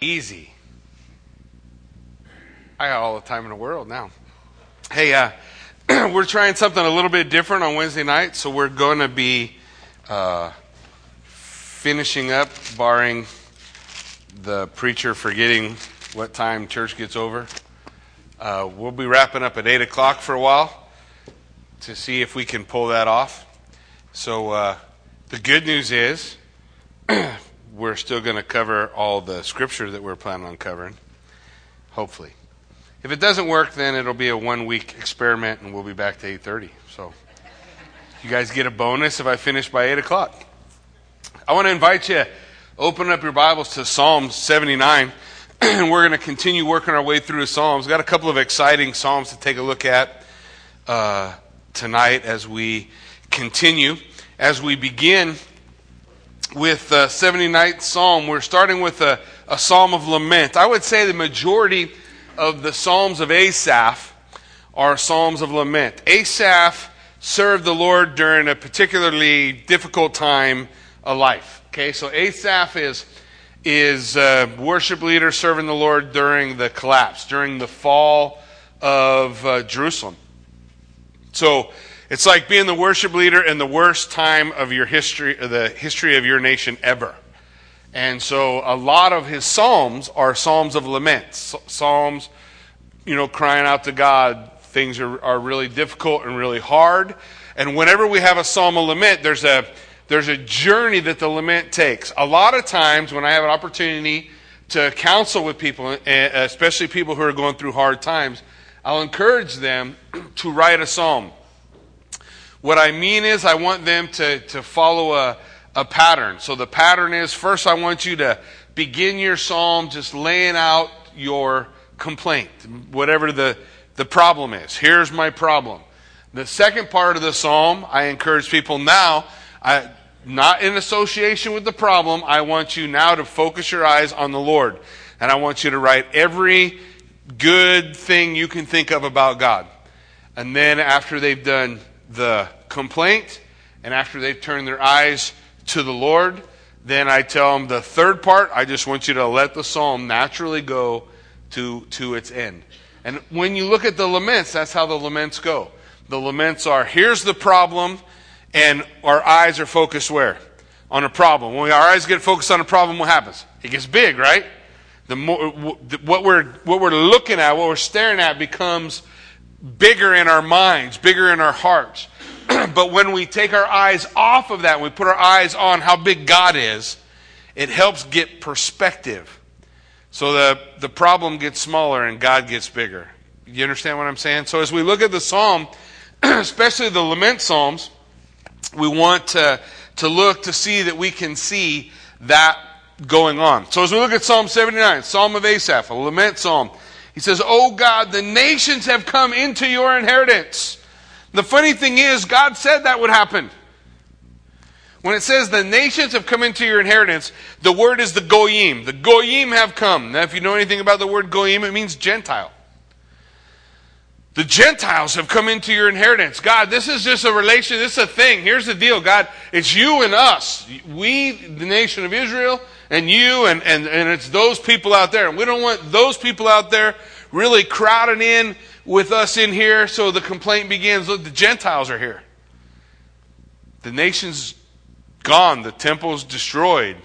Easy. I got all the time in the world now. Hey, uh, we're trying something a little bit different on Wednesday night, so we're going to be uh, finishing up, barring the preacher forgetting what time church gets over. Uh, we'll be wrapping up at 8 o'clock for a while to see if we can pull that off. So, uh, the good news is we're still going to cover all the scripture that we're planning on covering, hopefully. If it doesn't work, then it'll be a one week experiment and we'll be back to 8.30. So you guys get a bonus if I finish by 8 o'clock. I want to invite you, open up your Bibles to Psalm 79. and we're going to continue working our way through the Psalms. We've got a couple of exciting Psalms to take a look at uh, tonight as we continue. As we begin with the 79th Psalm. We're starting with a, a Psalm of lament. I would say the majority of the Psalms of Asaph are Psalms of lament. Asaph served the Lord during a particularly difficult time of life. Okay, so Asaph is is a worship leader serving the Lord during the collapse, during the fall of uh, Jerusalem. So it's like being the worship leader in the worst time of your history, the history of your nation ever. And so a lot of his psalms are psalms of lament, psalms, you know, crying out to God. Things are, are really difficult and really hard. And whenever we have a psalm of lament, there's a there's a journey that the lament takes. A lot of times when I have an opportunity to counsel with people, eh, especially people who are going through hard times, I'll encourage them to write a psalm. What I mean is, I want them to, to follow a, a pattern. So the pattern is first, I want you to begin your psalm just laying out your complaint, whatever the, the problem is. Here's my problem. The second part of the psalm, I encourage people now, I, not in association with the problem, I want you now to focus your eyes on the Lord. And I want you to write every good thing you can think of about God. And then after they've done the complaint, and after they've turned their eyes to the Lord, then I tell them the third part, I just want you to let the psalm naturally go to, to its end. And when you look at the laments, that's how the laments go. The laments are here's the problem, and our eyes are focused where? On a problem. When our eyes get focused on a problem, what happens? It gets big, right? The more, what we're, what we're looking at, what we're staring at becomes bigger in our minds, bigger in our hearts. but when we take our eyes off of that, we put our eyes on how big God is, it helps get perspective. So the, the problem gets smaller and God gets bigger. You understand what I'm saying? So as we look at the psalm, especially the lament psalms, we want to, to look to see that we can see that going on. So as we look at Psalm 79, Psalm of Asaph, a lament psalm, he says, Oh God, the nations have come into your inheritance. The funny thing is, God said that would happen. When it says the nations have come into your inheritance, the word is the goyim. The goyim have come. Now, if you know anything about the word goyim, it means Gentile. The Gentiles have come into your inheritance. God, this is just a relation, this is a thing. Here's the deal, God. It's you and us. We, the nation of Israel, and you, and, and, and it's those people out there. And we don't want those people out there really crowding in with us in here. So the complaint begins look, the Gentiles are here. The nation's gone, the temple's destroyed,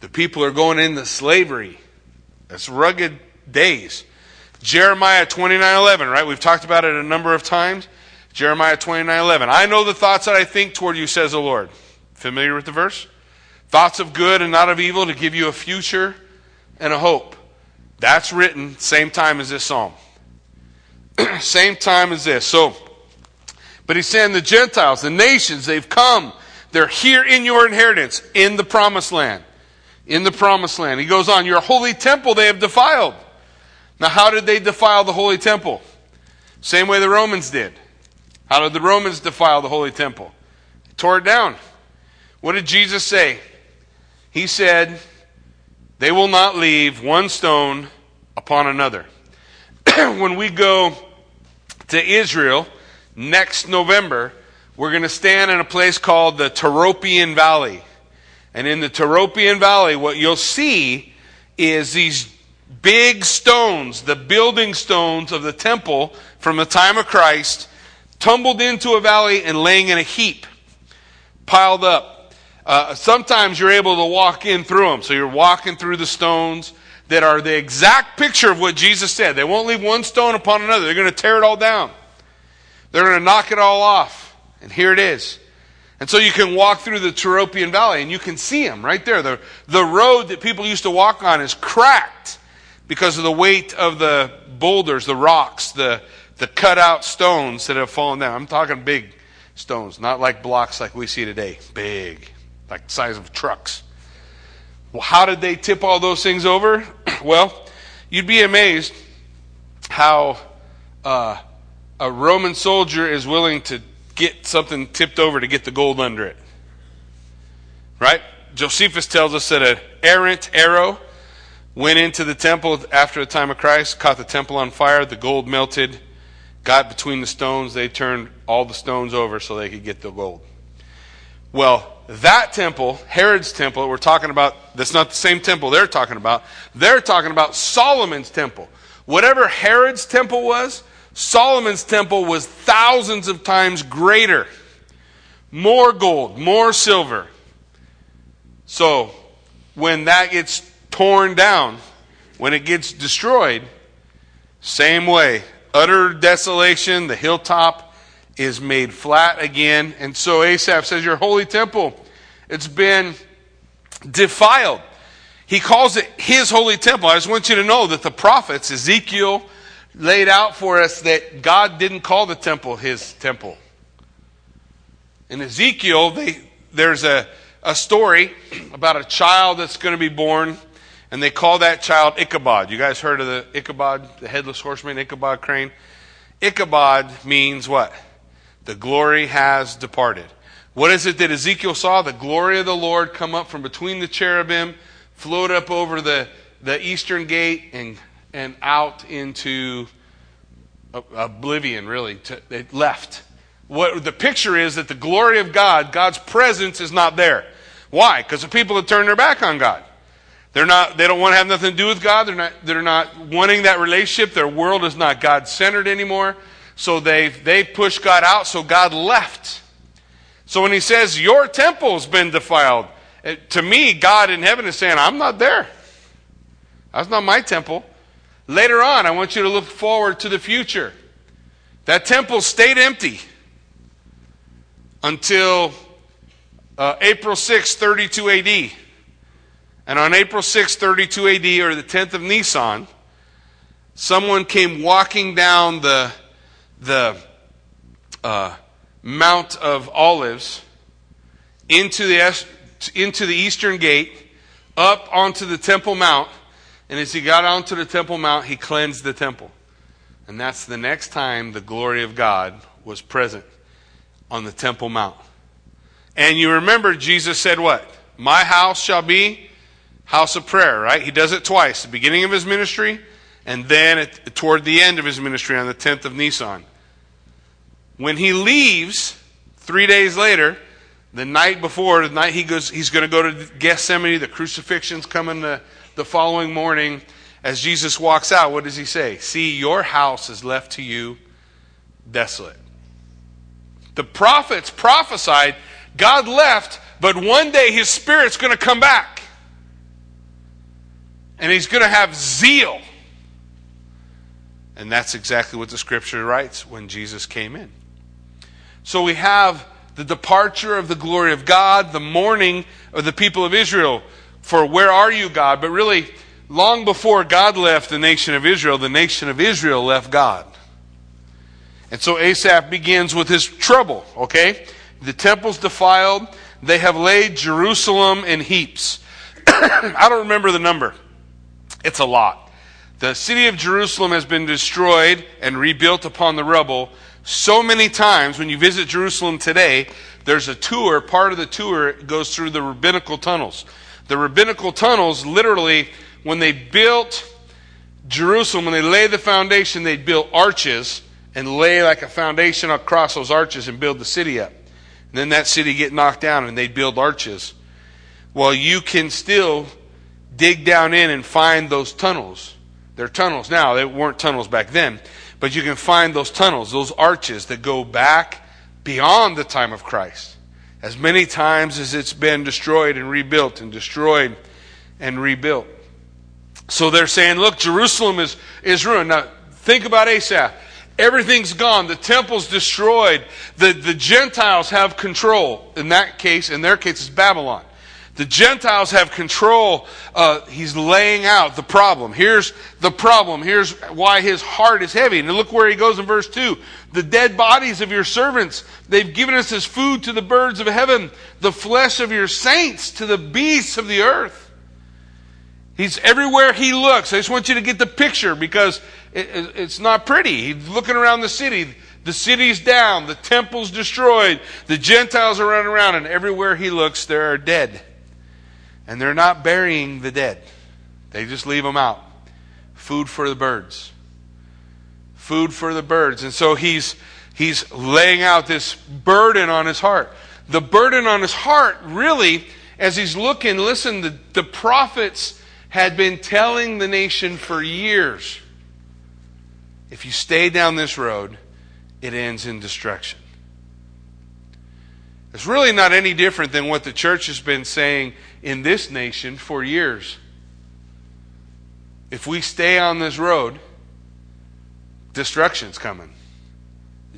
the people are going into slavery. That's rugged days. Jeremiah 29:11, right? We've talked about it a number of times. Jeremiah 29:11. I know the thoughts that I think toward you says the Lord. Familiar with the verse? Thoughts of good and not of evil to give you a future and a hope. That's written same time as this psalm. same time as this. So, but he's saying the Gentiles, the nations, they've come. They're here in your inheritance, in the promised land. In the promised land. He goes on, your holy temple they have defiled. Now, how did they defile the holy temple? Same way the Romans did. How did the Romans defile the holy temple? Tore it down. What did Jesus say? He said, They will not leave one stone upon another. when we go to Israel next November, we're going to stand in a place called the Tyropoeon Valley. And in the Tyropoeon Valley, what you'll see is these big stones, the building stones of the temple from the time of Christ, tumbled into a valley and laying in a heap, piled up. Uh, sometimes you're able to walk in through them. So you're walking through the stones that are the exact picture of what Jesus said. They won't leave one stone upon another. They're going to tear it all down. They're going to knock it all off. And here it is. And so you can walk through the Tyropoeon Valley and you can see them right there. The, the road that people used to walk on is cracked because of the weight of the boulders, the rocks, the, the cut out stones that have fallen down. I'm talking big stones, not like blocks like we see today. Big, like the size of trucks. Well, how did they tip all those things over? well, you'd be amazed how uh, a Roman soldier is willing to get something tipped over to get the gold under it. Right? Josephus tells us that an errant arrow went into the temple after the time of Christ, caught the temple on fire, the gold melted, got between the stones, they turned all the stones over so they could get the gold. Well, that temple, Herod's temple, we're talking about, that's not the same temple they're talking about. They're talking about Solomon's temple. Whatever Herod's temple was, Solomon's temple was thousands of times greater. More gold, more silver. So, when that gets torn down, when it gets destroyed, same way. Utter desolation, the hilltop is made flat again. And so Asaph says, Your holy temple, it's been defiled. He calls it his holy temple. I just want you to know that the prophets, Ezekiel, laid out for us that God didn't call the temple his temple. In Ezekiel, they, there's a, a story about a child that's going to be born, and they call that child Ichabod. You guys heard of the Ichabod, the headless horseman, Ichabod crane? Ichabod means what? The glory has departed. What is it that Ezekiel saw? The glory of the Lord come up from between the cherubim, float up over the, the eastern gate, and, and out into oblivion, really. To, it left. What the picture is that the glory of God, God's presence, is not there. Why? Because the people have turned their back on God. They're not, they don't want to have nothing to do with God. They're not, they're not wanting that relationship. Their world is not God centered anymore. So they they pushed God out, so God left. So when he says, Your temple's been defiled, it, to me, God in heaven is saying, I'm not there. That's not my temple. Later on, I want you to look forward to the future. That temple stayed empty until uh, April 6, 32 AD. And on April 6, 32 AD, or the 10th of Nisan, someone came walking down the the uh, Mount of Olives into the, into the eastern gate, up onto the Temple Mount. And as he got onto the Temple Mount, he cleansed the temple. And that's the next time the glory of God was present on the Temple Mount. And you remember Jesus said what? My house shall be house of prayer, right? He does it twice, the beginning of his ministry and then at, toward the end of his ministry on the 10th of Nisan. When he leaves, three days later, the night before, the night he goes, he's going to go to Gethsemane, the crucifixion's coming the, the following morning. As Jesus walks out, what does he say? See, your house is left to you desolate. The prophets prophesied God left, but one day his spirit's going to come back. And he's going to have zeal. And that's exactly what the scripture writes when Jesus came in. So we have the departure of the glory of God, the mourning of the people of Israel for where are you, God? But really, long before God left the nation of Israel, the nation of Israel left God. And so Asaph begins with his trouble, okay? The temple's defiled. They have laid Jerusalem in heaps. I don't remember the number. It's a lot. The city of Jerusalem has been destroyed and rebuilt upon the rubble so many times when you visit Jerusalem today, there's a tour, part of the tour goes through the rabbinical tunnels. The rabbinical tunnels, literally, when they built Jerusalem, when they laid the foundation, they'd build arches and lay like a foundation across those arches and build the city up. And then that city get knocked down and they'd build arches. Well, you can still dig down in and find those tunnels. They're tunnels now. They weren't tunnels back then. But you can find those tunnels, those arches that go back beyond the time of Christ. As many times as it's been destroyed and rebuilt and destroyed and rebuilt. So they're saying, look, Jerusalem is, is ruined. Now, think about Asaph. Everything's gone. The temple's destroyed. The, the Gentiles have control. In that case, in their case, it's Babylon. The Gentiles have control. Uh, he's laying out the problem. Here's the problem. Here's why his heart is heavy. And look where he goes in verse 2. The dead bodies of your servants, they've given us as food to the birds of heaven, the flesh of your saints to the beasts of the earth. He's everywhere he looks. I just want you to get the picture because it, it, it's not pretty. He's looking around the city. The city's down. The temple's destroyed. The Gentiles are running around, and everywhere he looks, there are dead. And they're not burying the dead, they just leave them out. Food for the birds. Food for the birds. And so he's, he's laying out this burden on his heart. The burden on his heart, really, as he's looking, listen, the, the prophets had been telling the nation for years if you stay down this road, it ends in destruction. It's really not any different than what the church has been saying in this nation for years. If we stay on this road, destruction's coming.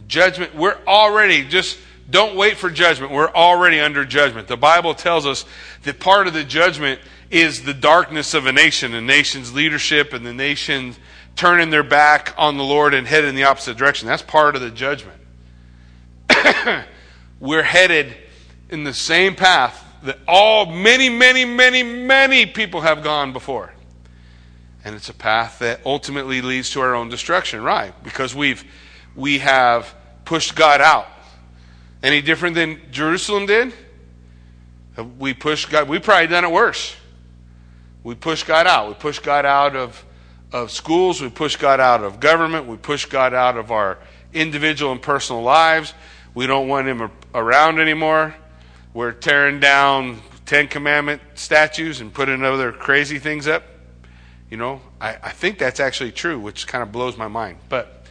Judgment, we're already, just don't wait for judgment. We're already under judgment. The Bible tells us that part of the judgment is the darkness of a nation, a nation's leadership, and the nation turning their back on the Lord and heading in the opposite direction. That's part of the judgment. we're headed in the same path that all, many, many, many, many people have gone before. And it's a path that ultimately leads to our own destruction, right? Because we've, we have pushed God out. Any different than Jerusalem did? We pushed God, we probably done it worse. We pushed God out. We pushed God out of, of schools. We pushed God out of government. We pushed God out of our individual and personal lives. We don't want Him around anymore. We're tearing down Ten Commandment statues and putting other crazy things up. You know, I, I think that's actually true, which kind of blows my mind. But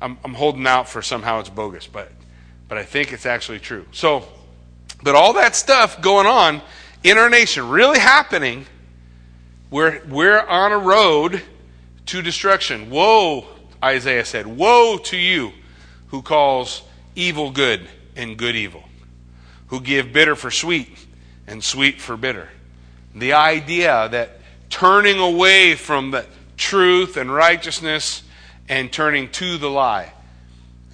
I'm, I'm holding out for somehow it's bogus, but but I think it's actually true. So, but all that stuff going on in our nation, really happening, we're we're on a road to destruction. Woe, Isaiah said, woe to you who calls evil good and good evil who give bitter for sweet and sweet for bitter. The idea that turning away from the truth and righteousness and turning to the lie.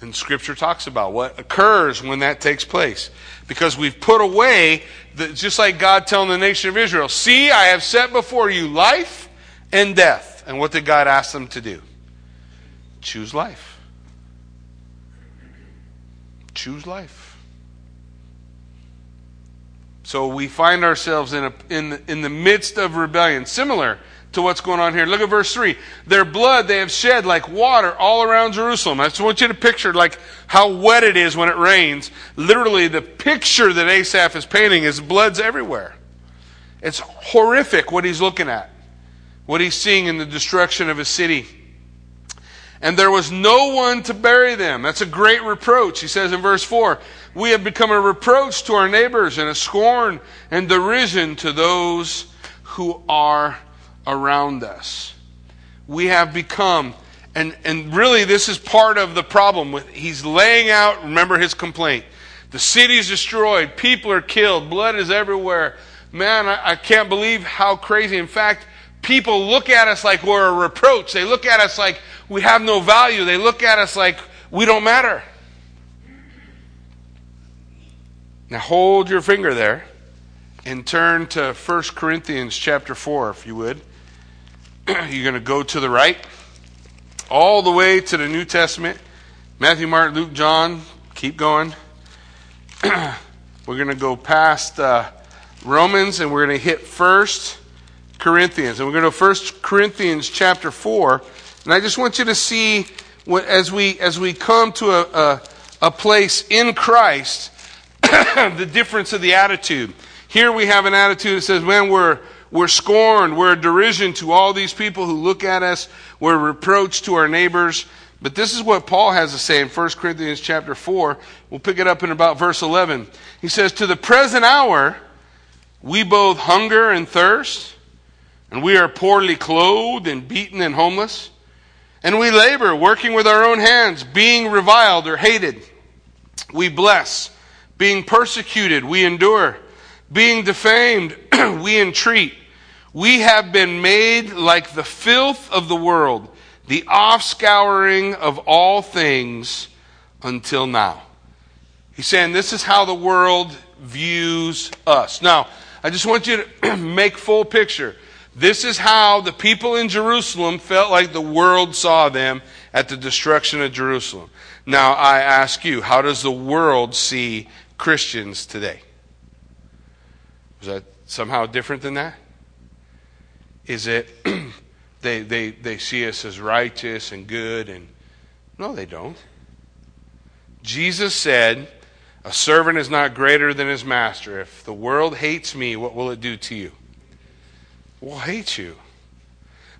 And Scripture talks about what occurs when that takes place. Because we've put away, the, just like God telling the nation of Israel, See, I have set before you life and death. And what did God ask them to do? Choose life. Choose life. So we find ourselves in, a, in, the, in the midst of rebellion, similar to what's going on here. Look at verse 3. Their blood they have shed like water all around Jerusalem. I just want you to picture like how wet it is when it rains. Literally, the picture that Asaph is painting is blood's everywhere. It's horrific what he's looking at, what he's seeing in the destruction of a city. And there was no one to bury them. That's a great reproach. He says in verse 4 we have become a reproach to our neighbors and a scorn and derision to those who are around us. We have become, and, and really this is part of the problem. With, he's laying out, remember his complaint. The city's destroyed, people are killed, blood is everywhere. Man, I, I can't believe how crazy. In fact, people look at us like we're a reproach. They look at us like we have no value. They look at us like we don't matter. Now hold your finger there and turn to 1 Corinthians chapter 4, if you would. You're going to go to the right, all the way to the New Testament. Matthew, Mark, Luke, John. Keep going. we're going to go past uh, Romans and we're going to hit 1 Corinthians. And we're going to 1 Corinthians chapter 4. And I just want you to see what, as, we, as we come to a, a, a place in Christ the difference of the attitude. Here we have an attitude that says, man, we're, we're scorned. We're a derision to all these people who look at us. We're reproach to our neighbors. But this is what Paul has to say in 1 Corinthians chapter 4. We'll pick it up in about verse 11. He says, To the present hour, we both hunger and thirst, and we are poorly clothed and beaten and homeless. And we labor, working with our own hands, being reviled or hated. We bless. Being persecuted, we endure. Being defamed, we entreat. We have been made like the filth of the world, the offscouring of all things until now. He's saying this is how the world views us. Now, I just want you to make full picture. This is how the people in Jerusalem felt like the world saw them at the destruction of Jerusalem. Now, I ask you, how does the world see Christians today? Is that somehow different than that? Is it they, they, they see us as righteous and good and no they don't. Jesus said, A servant is not greater than his master. If the world hates me, what will it do to you? Will hate you.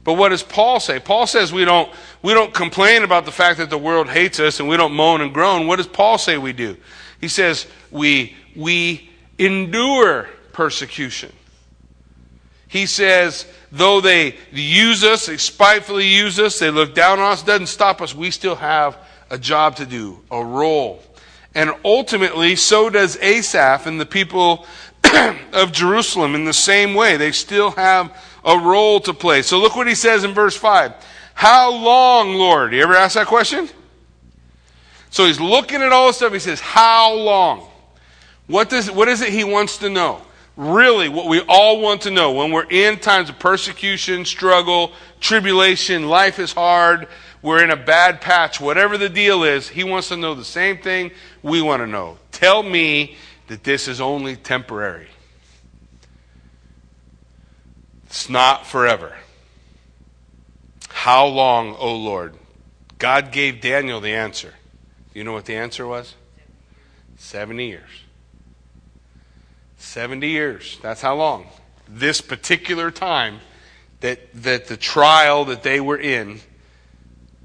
But what does Paul say? Paul says we don't, we don't complain about the fact that the world hates us and we don't moan and groan. What does Paul say we do? He says we, we endure persecution. He says, though they use us, they spitefully use us, they look down on us, doesn't stop us. We still have a job to do, a role. And ultimately, so does Asaph and the people of Jerusalem in the same way. They still have a role to play. So look what he says in verse 5. How long, Lord? You ever ask that question? So he's looking at all this stuff. He says, How long? What, does, what is it he wants to know? Really, what we all want to know when we're in times of persecution, struggle, tribulation, life is hard, we're in a bad patch, whatever the deal is, he wants to know the same thing we want to know. Tell me that this is only temporary. It's not forever. How long, O Lord? God gave Daniel the answer. Do you know what the answer was? 70 years. 70 years. That's how long. This particular time that, that the trial that they were in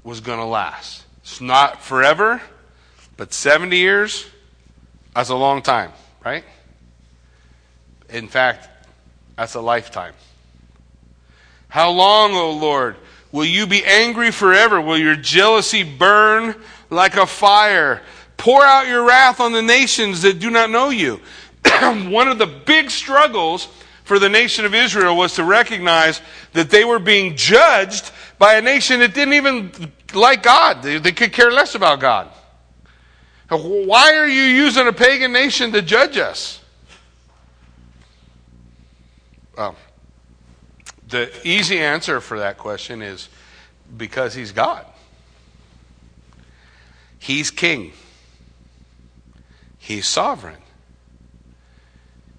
was going to last. It's not forever, but 70 years, that's a long time, right? In fact, that's a lifetime. How long, O Lord, will you be angry forever? Will your jealousy burn like a fire? Pour out your wrath on the nations that do not know you. One of the big struggles for the nation of Israel was to recognize that they were being judged by a nation that didn't even like God. They, they could care less about God. Why are you using a pagan nation to judge us? Well, the easy answer for that question is because he's God. He's king. He's sovereign.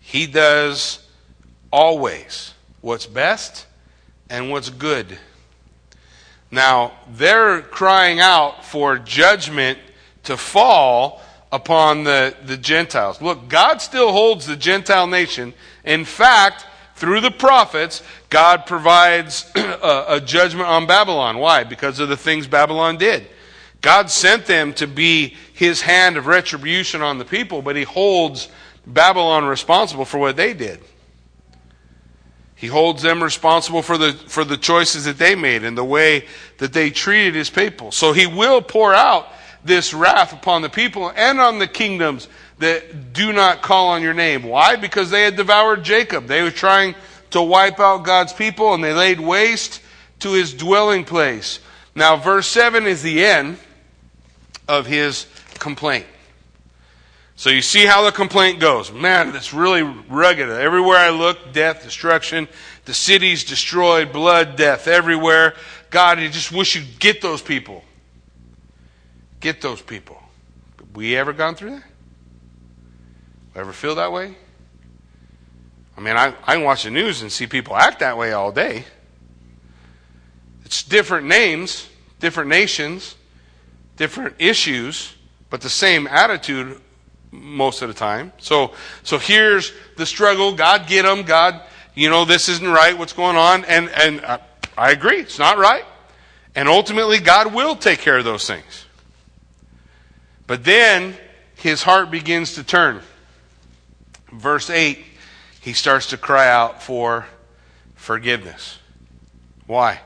He does always what's best and what's good. Now, they're crying out for judgment to fall upon the, the Gentiles. Look, God still holds the Gentile nation. In fact, through the prophets, God provides a, a, judgment on Babylon. Why? Because of the things Babylon did. God sent them to be his hand of retribution on the people, but he holds Babylon responsible for what they did. He holds them responsible for the, for the choices that they made and the way that they treated his people. So he will pour out this wrath upon the people and on the kingdoms that do not call on your name. Why? Because they had devoured Jacob. They were trying to wipe out God's people and they laid waste to his dwelling place. Now, verse 7 is the end of his complaint. So you see how the complaint goes. Man, it's really rugged. Everywhere I look, death, destruction. The city's destroyed, blood, death everywhere. God, I just wish you'd get those people. Get those people. We ever gone through that? Ever feel that way? I mean, I, I can watch the news and see people act that way all day. It's different names, different nations, different issues, but the same attitude most of the time. So, so here's the struggle. God get them. God, you know, this isn't right, what's going on. And, and uh, I agree, it's not right. And ultimately, God will take care of those things. But then his heart begins to turn. Verse 8, he starts to cry out for forgiveness. Why?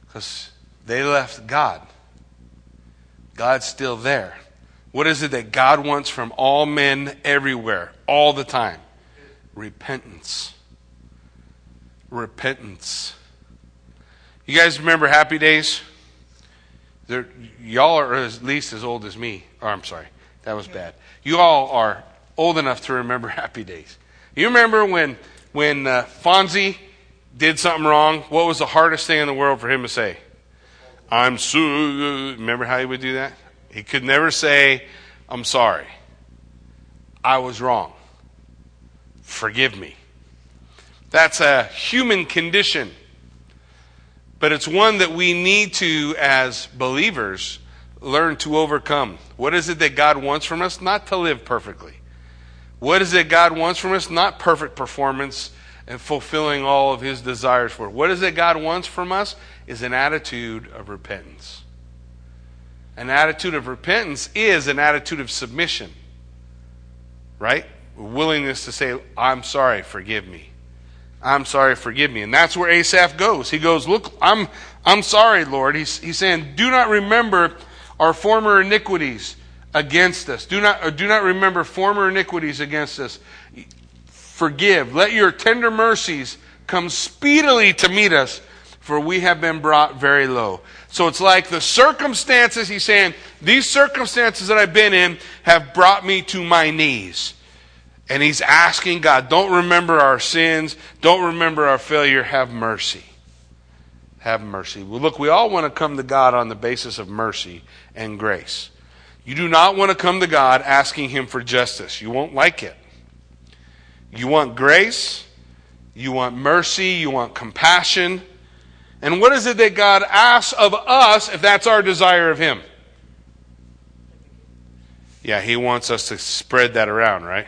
Because they left God. God's still there. What is it that God wants from all men everywhere, all the time? Repentance. Repentance. You guys remember Happy Days? Y'all are at least as old as me. Or I'm sorry, that was bad. You all are old enough to remember Happy Days. You remember when when uh, Fonzie did something wrong? What was the hardest thing in the world for him to say? I'm so. Remember how he would do that? He could never say, I'm sorry. I was wrong. Forgive me. That's a human condition. But it's one that we need to, as believers, learn to overcome. What is it that God wants from us? Not to live perfectly. What is it God wants from us? Not perfect performance and fulfilling all of His desires for. What is it God wants from us? Is an attitude of repentance. An attitude of repentance is an attitude of submission, right? Willingness to say, I'm sorry, forgive me. I'm sorry, forgive me. And that's where Asaph goes. He goes, Look, I'm, I'm sorry, Lord. He's, he's saying, Do not remember our former iniquities against us. Do not, uh, do not remember former iniquities against us. Forgive. Let your tender mercies come speedily to meet us, for we have been brought very low. So it's like the circumstances, he's saying, these circumstances that I've been in have brought me to my knees. And he's asking God, don't remember our sins, don't remember our failure, have mercy. Have mercy. Well, look, we all want to come to God on the basis of mercy and grace. You do not want to come to God asking Him for justice. You won't like it. You want grace, you want mercy, you want compassion. And what is it that God asks of us if that's our desire of Him? Yeah, He wants us to spread that around, right?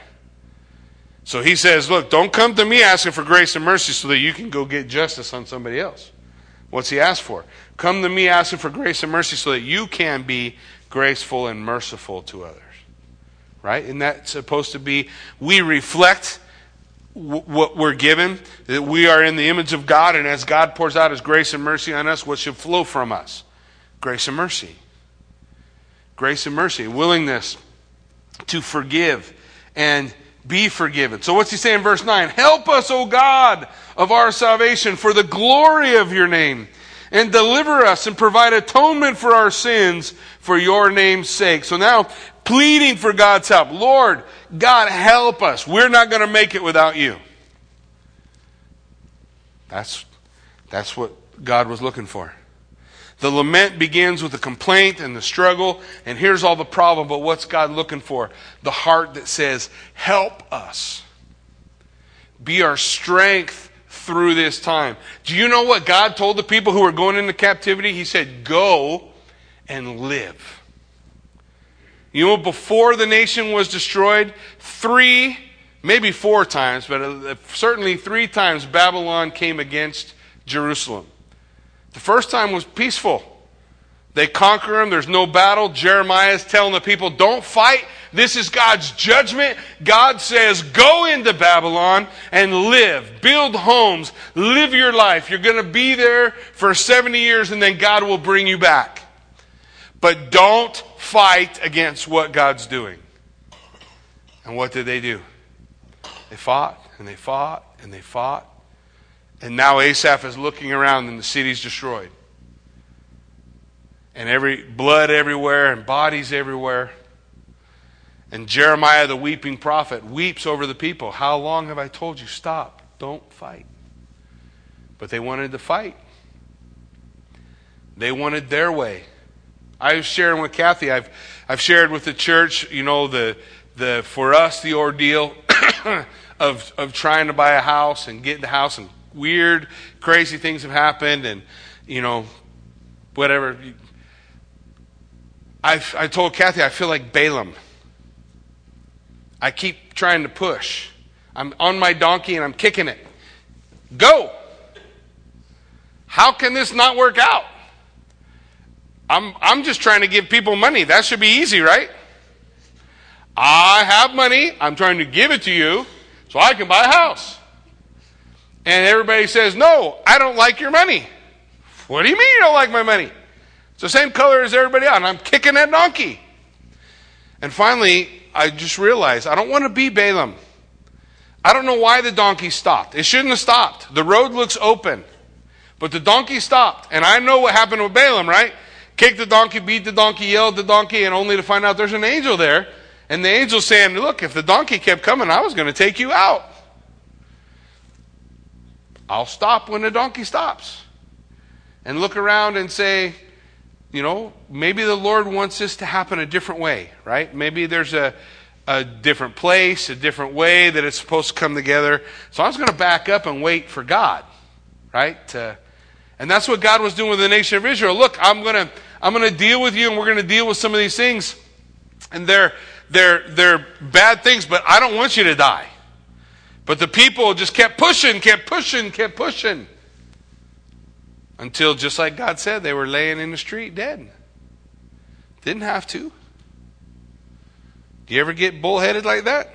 So He says, Look, don't come to me asking for grace and mercy so that you can go get justice on somebody else. What's He asked for? Come to me asking for grace and mercy so that you can be graceful and merciful to others. Right? And that's supposed to be, we reflect what we're given, that we are in the image of God, and as God pours out His grace and mercy on us, what should flow from us? Grace and mercy. Grace and mercy, willingness to forgive and be forgiven. So, what's He saying in verse 9? Help us, O God of our salvation, for the glory of your name, and deliver us and provide atonement for our sins for your name's sake. So now, pleading for God's help. Lord, God, help us. We're not going to make it without you. That's, that's what God was looking for. The lament begins with the complaint and the struggle, and here's all the problem, but what's God looking for? The heart that says, Help us. Be our strength through this time. Do you know what God told the people who were going into captivity? He said, Go and live. You know, before the nation was destroyed, three, maybe four times, but uh, certainly three times Babylon came against Jerusalem. The first time was peaceful. They conquer them. There's no battle. Jeremiah is telling the people, don't fight. This is God's judgment. God says, go into Babylon and live. Build homes. Live your life. You're going to be there for 70 years and then God will bring you back. But don't fight against what God's doing. And what did they do? They fought and they fought and they fought. And now Asaph is looking around and the city's destroyed. And every blood everywhere and bodies everywhere. And Jeremiah the weeping prophet weeps over the people. How long have I told you stop? Don't fight. But they wanted to fight. They wanted their way. I was sharing with Kathy. I've I've shared with the church, you know, the the for us the ordeal of of trying to buy a house and get the house and weird, crazy things have happened and you know, whatever. I I told Kathy I feel like Balaam. I keep trying to push. I'm on my donkey and I'm kicking it. Go. How can this not work out? I'm, I'm just trying to give people money. That should be easy, right? I have money. I'm trying to give it to you so I can buy a house. And everybody says, No, I don't like your money. What do you mean you don't like my money? It's the same color as everybody else, and I'm kicking that donkey. And finally, I just realized I don't want to be Balaam. I don't know why the donkey stopped. It shouldn't have stopped. The road looks open. But the donkey stopped. And I know what happened with Balaam, right? Kicked the donkey, beat the donkey, yelled the donkey, and only to find out there's an angel there. And the angel saying, Look, if the donkey kept coming, I was going to take you out. I'll stop when the donkey stops. And look around and say, you know, maybe the Lord wants this to happen a different way, right? Maybe there's a, a different place, a different way that it's supposed to come together. So I was going to back up and wait for God, right? and that's what God was doing with the nation of Israel. Look, I'm going to I'm going to deal with you, and we're going to deal with some of these things, and they're they're they're bad things, but I don't want you to die. But the people just kept pushing, kept pushing, kept pushing. Until, just like God said, they were laying in the street dead. Didn't have to. Do you ever get bullheaded like that?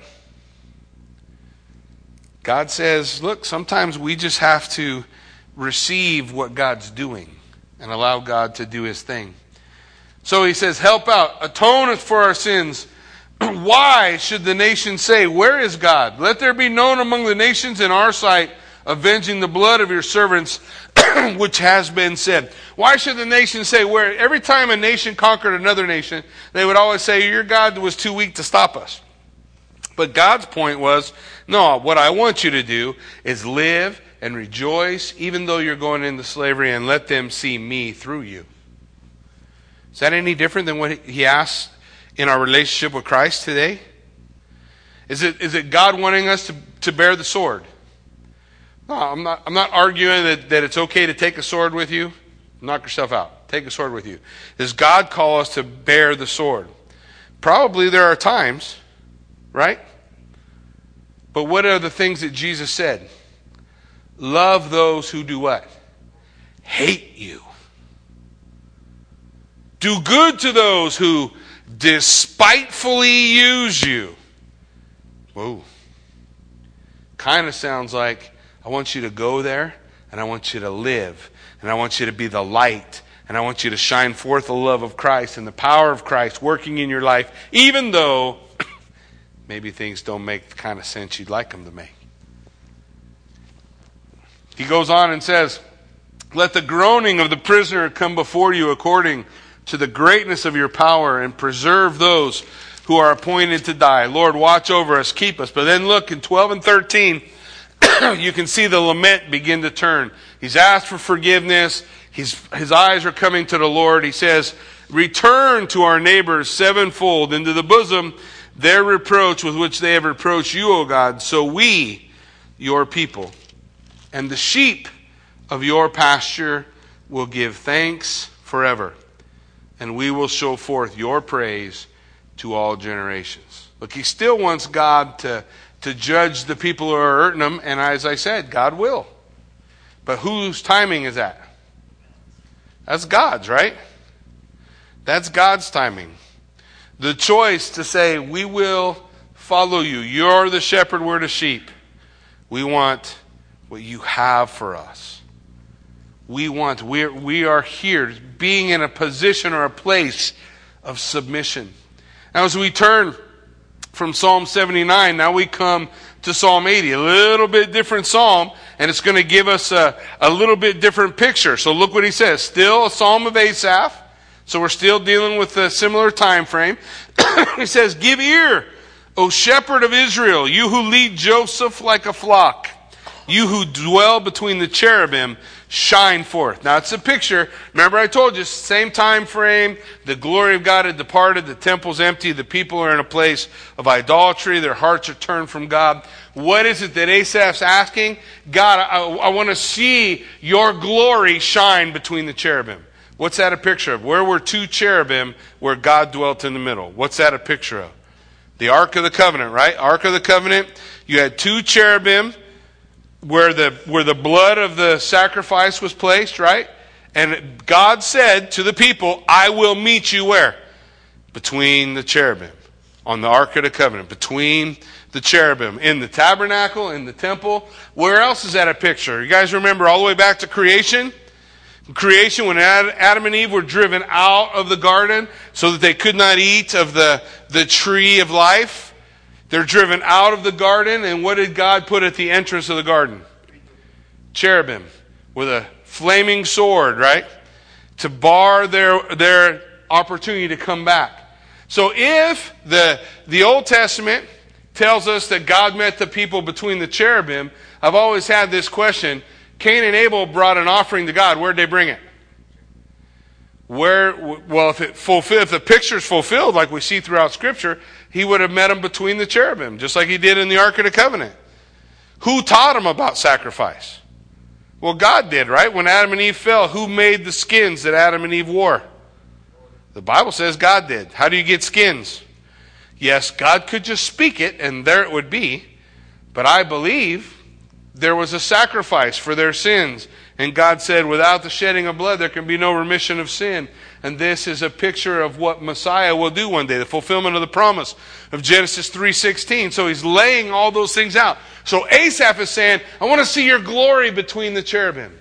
God says, look, sometimes we just have to receive what God's doing and allow God to do his thing. So he says, help out, atone for our sins. Why should the nation say, Where is God? Let there be known among the nations in our sight, avenging the blood of your servants which has been said. Why should the nation say where every time a nation conquered another nation, they would always say, Your God was too weak to stop us. But God's point was, no, what I want you to do is live and rejoice, even though you're going into slavery, and let them see me through you. Is that any different than what he asks in our relationship with Christ today? Is it, is it God wanting us to, to bear the sword? No, I'm not, I'm not arguing that, that it's okay to take a sword with you. Knock yourself out. Take a sword with you. Does God call us to bear the sword? Probably there are times, right? But what are the things that Jesus said? Love those who do what? Hate you. Do good to those who despitefully use you. Whoa. Kind of sounds like I want you to go there and I want you to live and I want you to be the light and I want you to shine forth the love of Christ and the power of Christ working in your life, even though maybe things don't make the kind of sense you'd like them to make. He goes on and says, Let the groaning of the prisoner come before you according to the greatness of your power and preserve those who are appointed to die. Lord, watch over us, keep us. But then look in 12 and 13. you can see the lament begin to turn. He's asked for forgiveness. He's, his eyes are coming to the Lord. He says, Return to our neighbors sevenfold into the bosom their reproach with which they have reproached you, O God. So we, your people, and the sheep of your pasture will give thanks forever, and we will show forth your praise to all generations. Look, he still wants God to to judge the people who are hurting them, and as I said, God will. But whose timing is that? That's God's, right? That's God's timing. The choice to say, We will follow you. You're the shepherd, we're the sheep. We want what you have for us. We want, we're, we are here, being in a position or a place of submission. Now, as we turn from Psalm 79, now we come to Psalm 80. A little bit different psalm, and it's going to give us a, a little bit different picture. So look what he says. Still a psalm of Asaph. So we're still dealing with a similar time frame. he says, Give ear, O shepherd of Israel, you who lead Joseph like a flock, you who dwell between the cherubim shine forth. Now it's a picture. Remember I told you, same time frame. The glory of God had departed. The temple's empty. The people are in a place of idolatry. Their hearts are turned from God. What is it that Asaph's asking? God, I, I want to see your glory shine between the cherubim. What's that a picture of? Where were two cherubim where God dwelt in the middle? What's that a picture of? The Ark of the Covenant, right? Ark of the Covenant. You had two cherubim where the, where the blood of the sacrifice was placed, right? And God said to the people, I will meet you where? Between the cherubim, on the Ark of the Covenant, between the cherubim, in the tabernacle, in the temple. Where else is that a picture? You guys remember all the way back to creation? creation, when Adam and Eve were driven out of the garden so that they could not eat of the, the tree of life, they're driven out of the garden, and what did God put at the entrance of the garden? Cherubim with a flaming sword, right? To bar their, their opportunity to come back. So if the, the Old Testament tells us that God met the people between the cherubim, I've always had this question Cain and Abel brought an offering to God. Where'd they bring it? Where, well, if it fulfilled, if the picture's fulfilled, like we see throughout Scripture, he would have met him between the cherubim, just like he did in the Ark of the Covenant. Who taught him about sacrifice? Well, God did, right? When Adam and Eve fell, who made the skins that Adam and Eve wore? The Bible says God did. How do you get skins? Yes, God could just speak it and there it would be. But I believe there was a sacrifice for their sins. And God said, without the shedding of blood, there can be no remission of sin. And this is a picture of what Messiah will do one day, the fulfillment of the promise of Genesis 3.16. So he's laying all those things out. So Asaph is saying, I want to see your glory between the cherubim.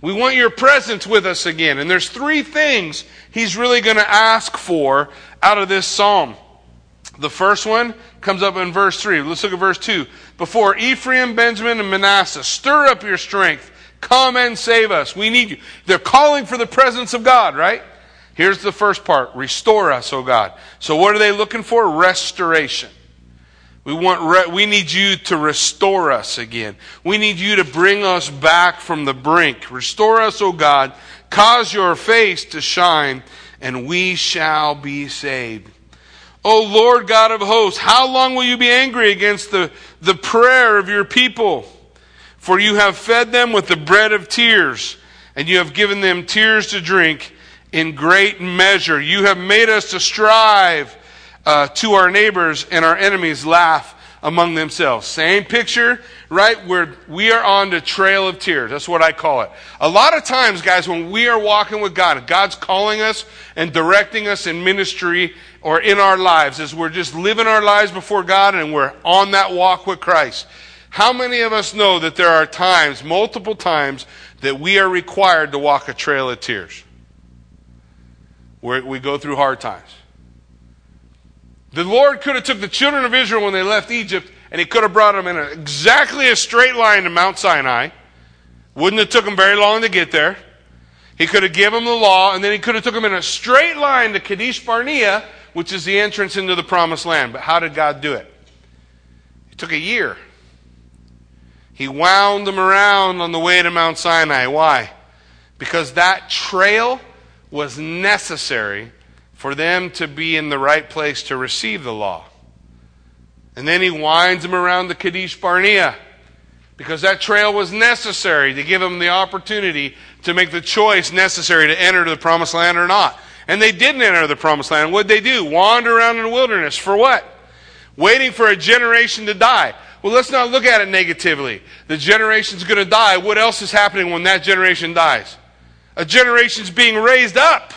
We want your presence with us again. And there's three things he's really going to ask for out of this psalm. The first one comes up in verse 3. Let's look at verse 2. Before Ephraim, Benjamin, and Manasseh, stir up your strength. Come and save us. We need you. They're calling for the presence of God, right? Here's the first part Restore us, O God. So, what are they looking for? Restoration. We want, re- we need you to restore us again. We need you to bring us back from the brink. Restore us, O God. Cause your face to shine, and we shall be saved. O Lord God of hosts, how long will you be angry against the, the prayer of your people? For you have fed them with the bread of tears, and you have given them tears to drink in great measure. You have made us to strive uh, to our neighbors, and our enemies laugh among themselves. Same picture, right? Where we are on the trail of tears. That's what I call it. A lot of times, guys, when we are walking with God, God's calling us and directing us in ministry or in our lives as we're just living our lives before God and we're on that walk with Christ. How many of us know that there are times, multiple times, that we are required to walk a trail of tears? Where we go through hard times. The Lord could have took the children of Israel when they left Egypt and he could have brought them in a, exactly a straight line to Mount Sinai. Wouldn't have took them very long to get there. He could have given them the law and then he could have took them in a straight line to Kadesh Barnea which is the entrance into the promised land. But how did God do it? It took a year. He wound them around on the way to Mount Sinai. Why? Because that trail was necessary for them to be in the right place to receive the law. And then he winds them around the Kadesh Barnea because that trail was necessary to give them the opportunity to make the choice necessary to enter the promised land or not. And they didn't enter the promised land. What'd they do? Wander around in the wilderness. For what? Waiting for a generation to die. Well, let's not look at it negatively. The generation's going to die. What else is happening when that generation dies? A generation's being raised up.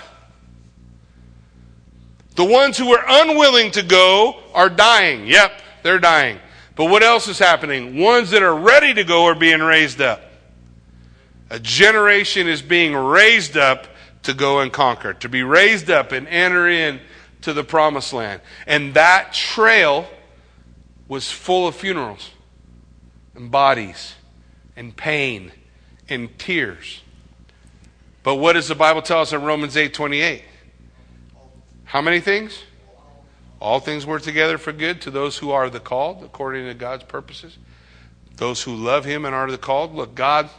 The ones who are unwilling to go are dying. Yep, they're dying. But what else is happening? Ones that are ready to go are being raised up. A generation is being raised up to go and conquer, to be raised up and enter in to the promised land. And that trail was full of funerals and bodies and pain and tears. But what does the Bible tell us in Romans 8 28? How many things? All things work together for good to those who are the called, according to God's purposes. Those who love Him and are the called. Look, God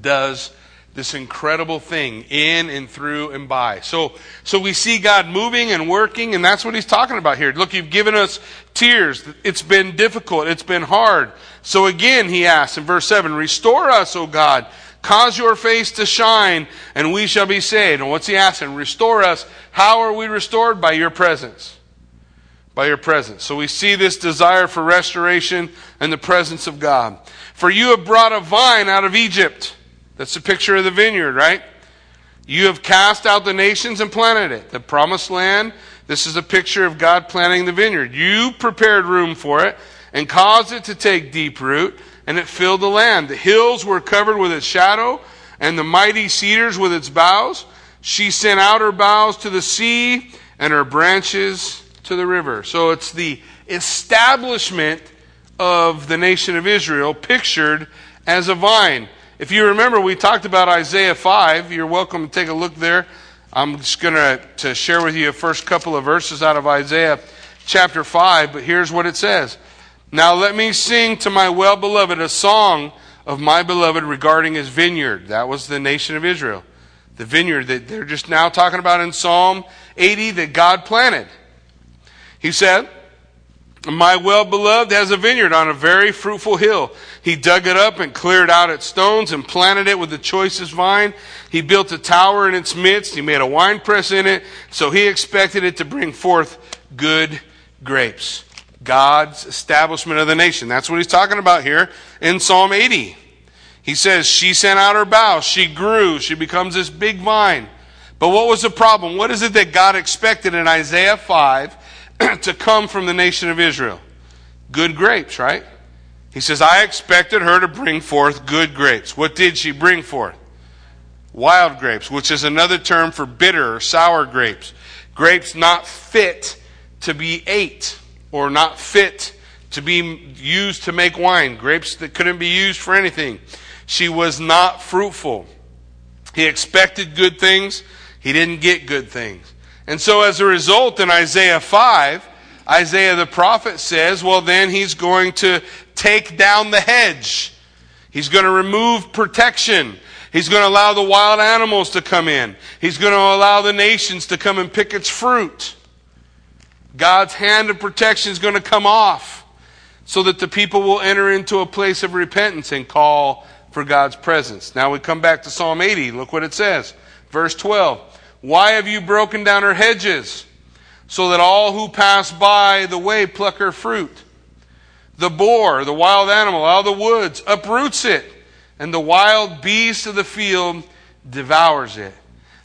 does this incredible thing in and through and by. So, so we see God moving and working, and that's what he's talking about here. Look, you've given us tears. It's been difficult. It's been hard. So again, he asks in verse 7, Restore us, O God. Cause your face to shine, and we shall be saved. And what's he asking? Restore us. How are we restored? By your presence. by your presence. So we see this desire for restoration and the presence of God. For you have brought a vine out of Egypt. That's a picture of the vineyard, right? You have cast out the nations and planted it. The promised land, this is a picture of God planting the vineyard. You prepared room for it and caused it to take deep root, and it filled the land. The hills were covered with its shadow, and the mighty cedars with its boughs. She sent out her boughs to the sea, and her branches to the river. So it's the establishment of the nation of Israel pictured as a vine. If you remember, we talked about Isaiah 5. You're welcome to take a look there. I'm just going to share with you a first couple of verses out of Isaiah chapter 5, but here's what it says. Now let me sing to my well beloved a song of my beloved regarding his vineyard. That was the nation of Israel. The vineyard that they're just now talking about in Psalm 80 that God planted. He said, My well beloved has a vineyard on a very fruitful hill. He dug it up and cleared out its stones and planted it with the choicest vine. He built a tower in its midst. He made a winepress in it. So he expected it to bring forth good grapes. God's establishment of the nation. That's what he's talking about here in Psalm 80. He says, She sent out her boughs. She grew. She becomes this big vine. But what was the problem? What is it that God expected in Isaiah 5 to come from the nation of Israel. Good grapes, right? He says, I expected her to bring forth good grapes. What did she bring forth? Wild grapes, which is another term for bitter or sour grapes. Grapes not fit to be ate or not fit to be used to make wine. Grapes that couldn't be used for anything. She was not fruitful. He expected good things. He didn't get good things. And so, as a result, in Isaiah 5, Isaiah the prophet says, well, then he's going to take down the hedge. He's going to remove protection. He's going to allow the wild animals to come in. He's going to allow the nations to come and pick its fruit. God's hand of protection is going to come off so that the people will enter into a place of repentance and call for God's presence. Now we come back to Psalm 80. Look what it says. Verse 12. Why have you broken down her hedges, so that all who pass by the way pluck her fruit? The boar, the wild animal out of the woods, uproots it, and the wild beast of the field devours it.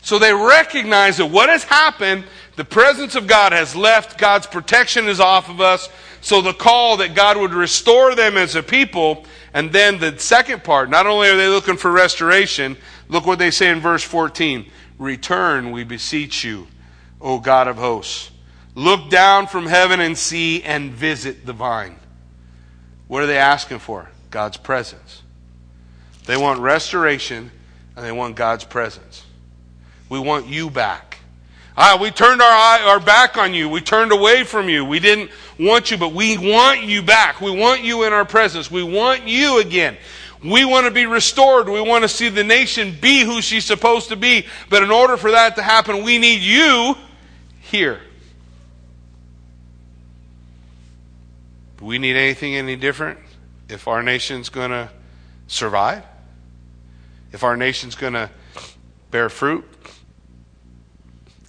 So they recognize that what has happened, the presence of God has left, God's protection is off of us. So the call that God would restore them as a people, and then the second part, not only are they looking for restoration, look what they say in verse 14. Return, we beseech you, O God of hosts. Look down from heaven and see and visit the vine. What are they asking for? God's presence. They want restoration and they want God's presence. We want you back. Ah, we turned our eye, our back on you. We turned away from you. We didn't want you, but we want you back. We want you in our presence. We want you again. We want to be restored. We want to see the nation be who she's supposed to be. But in order for that to happen, we need you here. Do we need anything any different if our nation's going to survive? If our nation's going to bear fruit?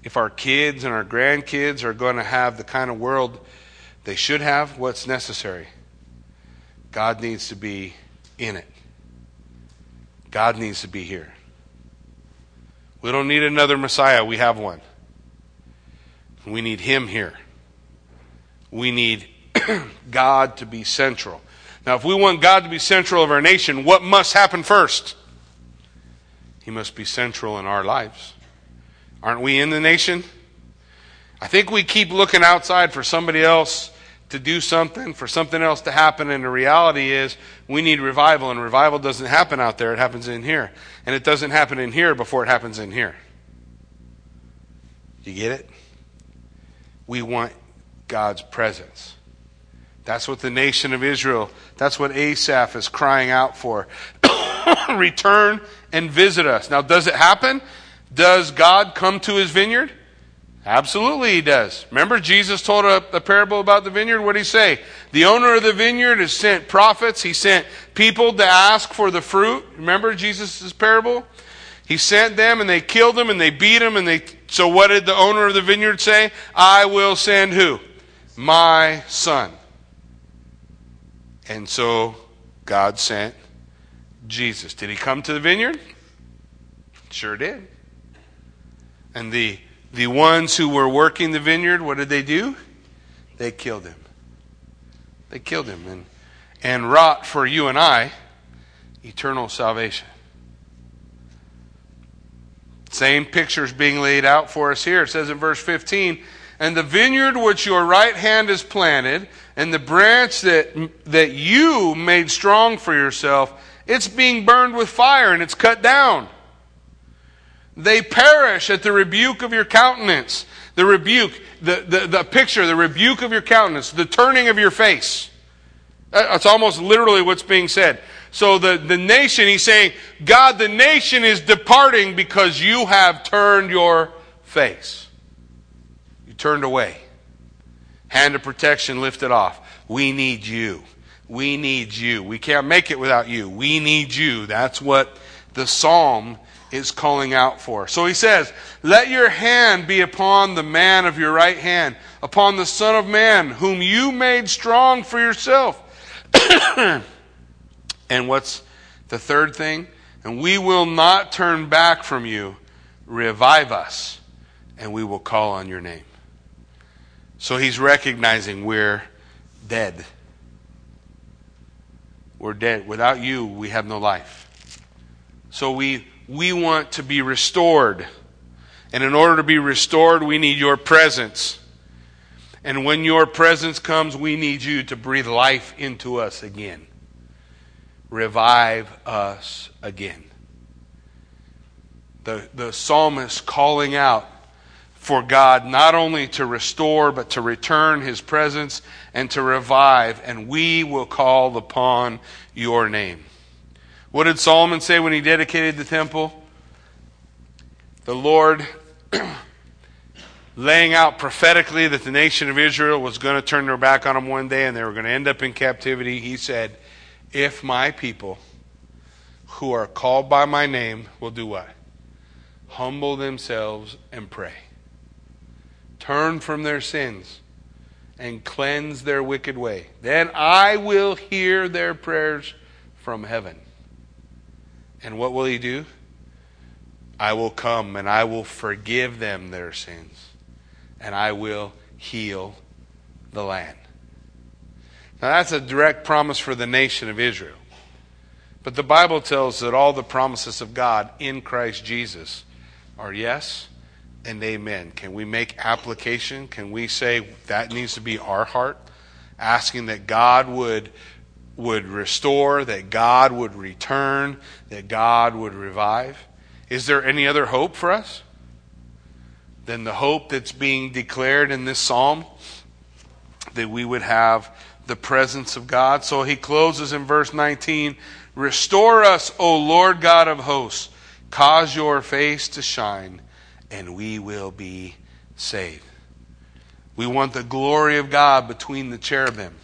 If our kids and our grandkids are going to have the kind of world they should have, what's necessary? God needs to be in it. God needs to be here. We don't need another Messiah, we have one. We need Him here. We need God to be central. Now, if we want God to be central of our nation, what must happen first? He must be central in our lives. Aren't we in the nation? I think we keep looking outside for somebody else to do something, for something else to happen, and the reality is we need revival, and revival doesn't happen out there, it happens in here. And it doesn't happen in here before it happens in here. You get it? We want God's presence. That's what the nation of Israel, that's what Asaph is crying out for. Return and visit us. Now, does it happen? Does God come to his vineyard? Absolutely, he does. Remember, Jesus told a, a parable about the vineyard? What did he say? The owner of the vineyard has sent prophets, he sent people to ask for the fruit. Remember Jesus' parable? He sent them and they killed them and they beat them and they. So what did the owner of the vineyard say? I will send who? my son. And so God sent Jesus. Did he come to the vineyard? Sure did. And the, the ones who were working the vineyard, what did they do? They killed him. They killed him and, and wrought for you and I eternal salvation. Same pictures being laid out for us here. It says in verse 15, and the vineyard which your right hand has planted, and the branch that, that you made strong for yourself, it's being burned with fire and it's cut down. They perish at the rebuke of your countenance. The rebuke, the, the, the picture, the rebuke of your countenance, the turning of your face. That's almost literally what's being said. So the, the nation, he's saying, God, the nation is departing because you have turned your face. You turned away. Hand of protection lifted off. We need you. We need you. We can't make it without you. We need you. That's what the psalm is calling out for. So he says, Let your hand be upon the man of your right hand, upon the Son of Man, whom you made strong for yourself. and what's the third thing? And we will not turn back from you. Revive us, and we will call on your name. So he's recognizing we're dead. We're dead. Without you, we have no life. So we, we want to be restored. And in order to be restored, we need your presence. And when your presence comes, we need you to breathe life into us again. Revive us again. The, the psalmist calling out for God not only to restore, but to return his presence and to revive, and we will call upon your name. What did Solomon say when he dedicated the temple? The Lord, laying out prophetically that the nation of Israel was going to turn their back on him one day and they were going to end up in captivity, he said, If my people who are called by my name will do what? Humble themselves and pray turn from their sins and cleanse their wicked way. Then I will hear their prayers from heaven. And what will he do? I will come and I will forgive them their sins and I will heal the land. Now that's a direct promise for the nation of Israel. But the Bible tells that all the promises of God in Christ Jesus are yes and amen. Can we make application? Can we say that needs to be our heart? Asking that God would would restore, that God would return, that God would revive. Is there any other hope for us than the hope that's being declared in this psalm? That we would have the presence of God. So he closes in verse 19 Restore us, O Lord God of hosts, cause your face to shine and we will be saved. We want the glory of God between the cherubim.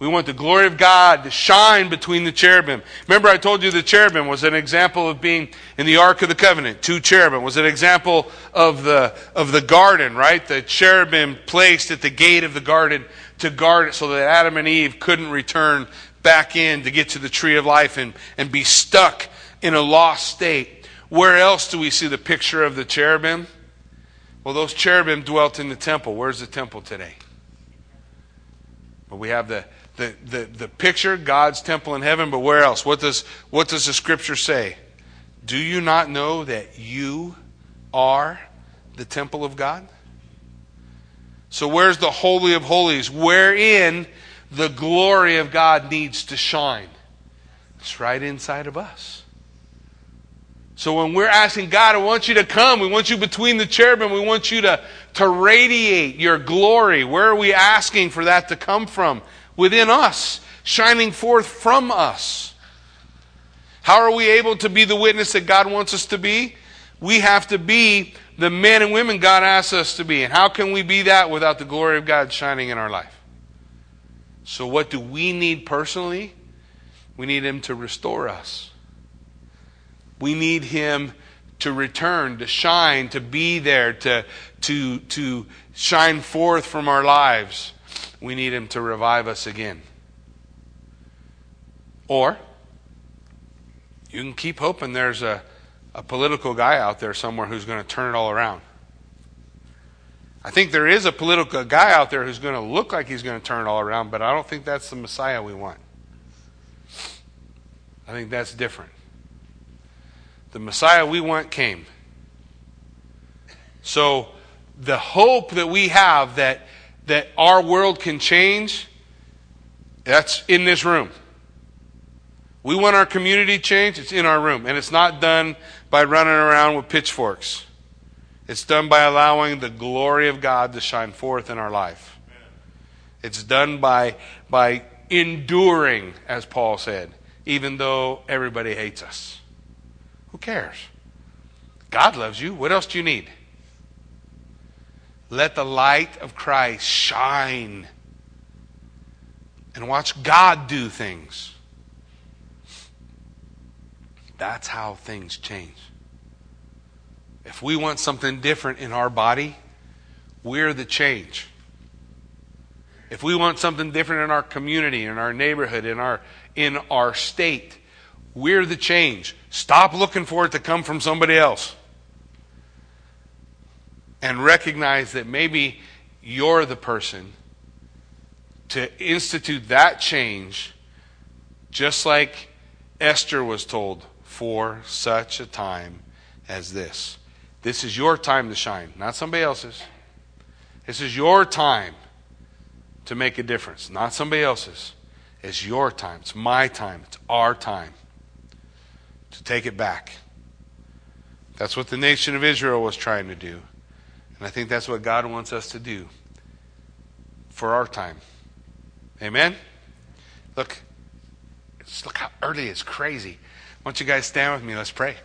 We want the glory of God to shine between the cherubim. Remember, I told you the cherubim was an example of being in the Ark of the Covenant. Two cherubim was an example of the, of the garden, right? The cherubim placed at the gate of the garden to guard it so that Adam and Eve couldn't return back in to get to the tree of life and, and be stuck in a lost state. Where else do we see the picture of the cherubim? Well, those cherubim dwelt in the temple. Where's the temple today? Well, we have the, the, the, the picture, God's temple in heaven, but where else? What does, what does the scripture say? Do you not know that you are the temple of God? So, where's the Holy of Holies? Wherein the glory of God needs to shine? It's right inside of us. So when we're asking God, I want you to come, we want you between the cherubim, we want you to, to radiate your glory. Where are we asking for that to come from? Within us, shining forth from us. How are we able to be the witness that God wants us to be? We have to be the men and women God asks us to be. And how can we be that without the glory of God shining in our life? So, what do we need personally? We need Him to restore us. We need Him to return, to shine, to be there, to, to, to shine forth from our lives, we need Him to revive us again. Or, you can keep hoping there's a, a political guy out there somewhere who's going to turn it all around. I think there is a political guy out there who's going to look like he's going to turn it all around, but I don't think that's the Messiah we want. I think that's different. The Messiah we want came. So the hope that we have that that our world can change that's in this room. We want our community changed, it's in our room and it's not done by running around with pitchforks. It's done by allowing the glory of God to shine forth in our life. It's done by by enduring as Paul said, even though everybody hates us. Who cares? God loves you. What else do you need? Let the light of Christ shine and watch God do things. That's how things change. If we want something different in our body, we're the change. If we want something different in our community, in our neighborhood, in our in our state, we're the change. Stop looking for it to come from somebody else. And recognize that maybe you're the person to institute that change, just like Esther was told, for such a time as this. This is your time to shine, not somebody else's. This is your time to make a difference, not somebody else's. It's your time. It's my time. It's our time to take it back. That's what the nation of Israel was trying to do. And I think that's what God wants us to do for our time. Amen? Look, look how early it's crazy. Why don't you guys stand with me? Let's pray.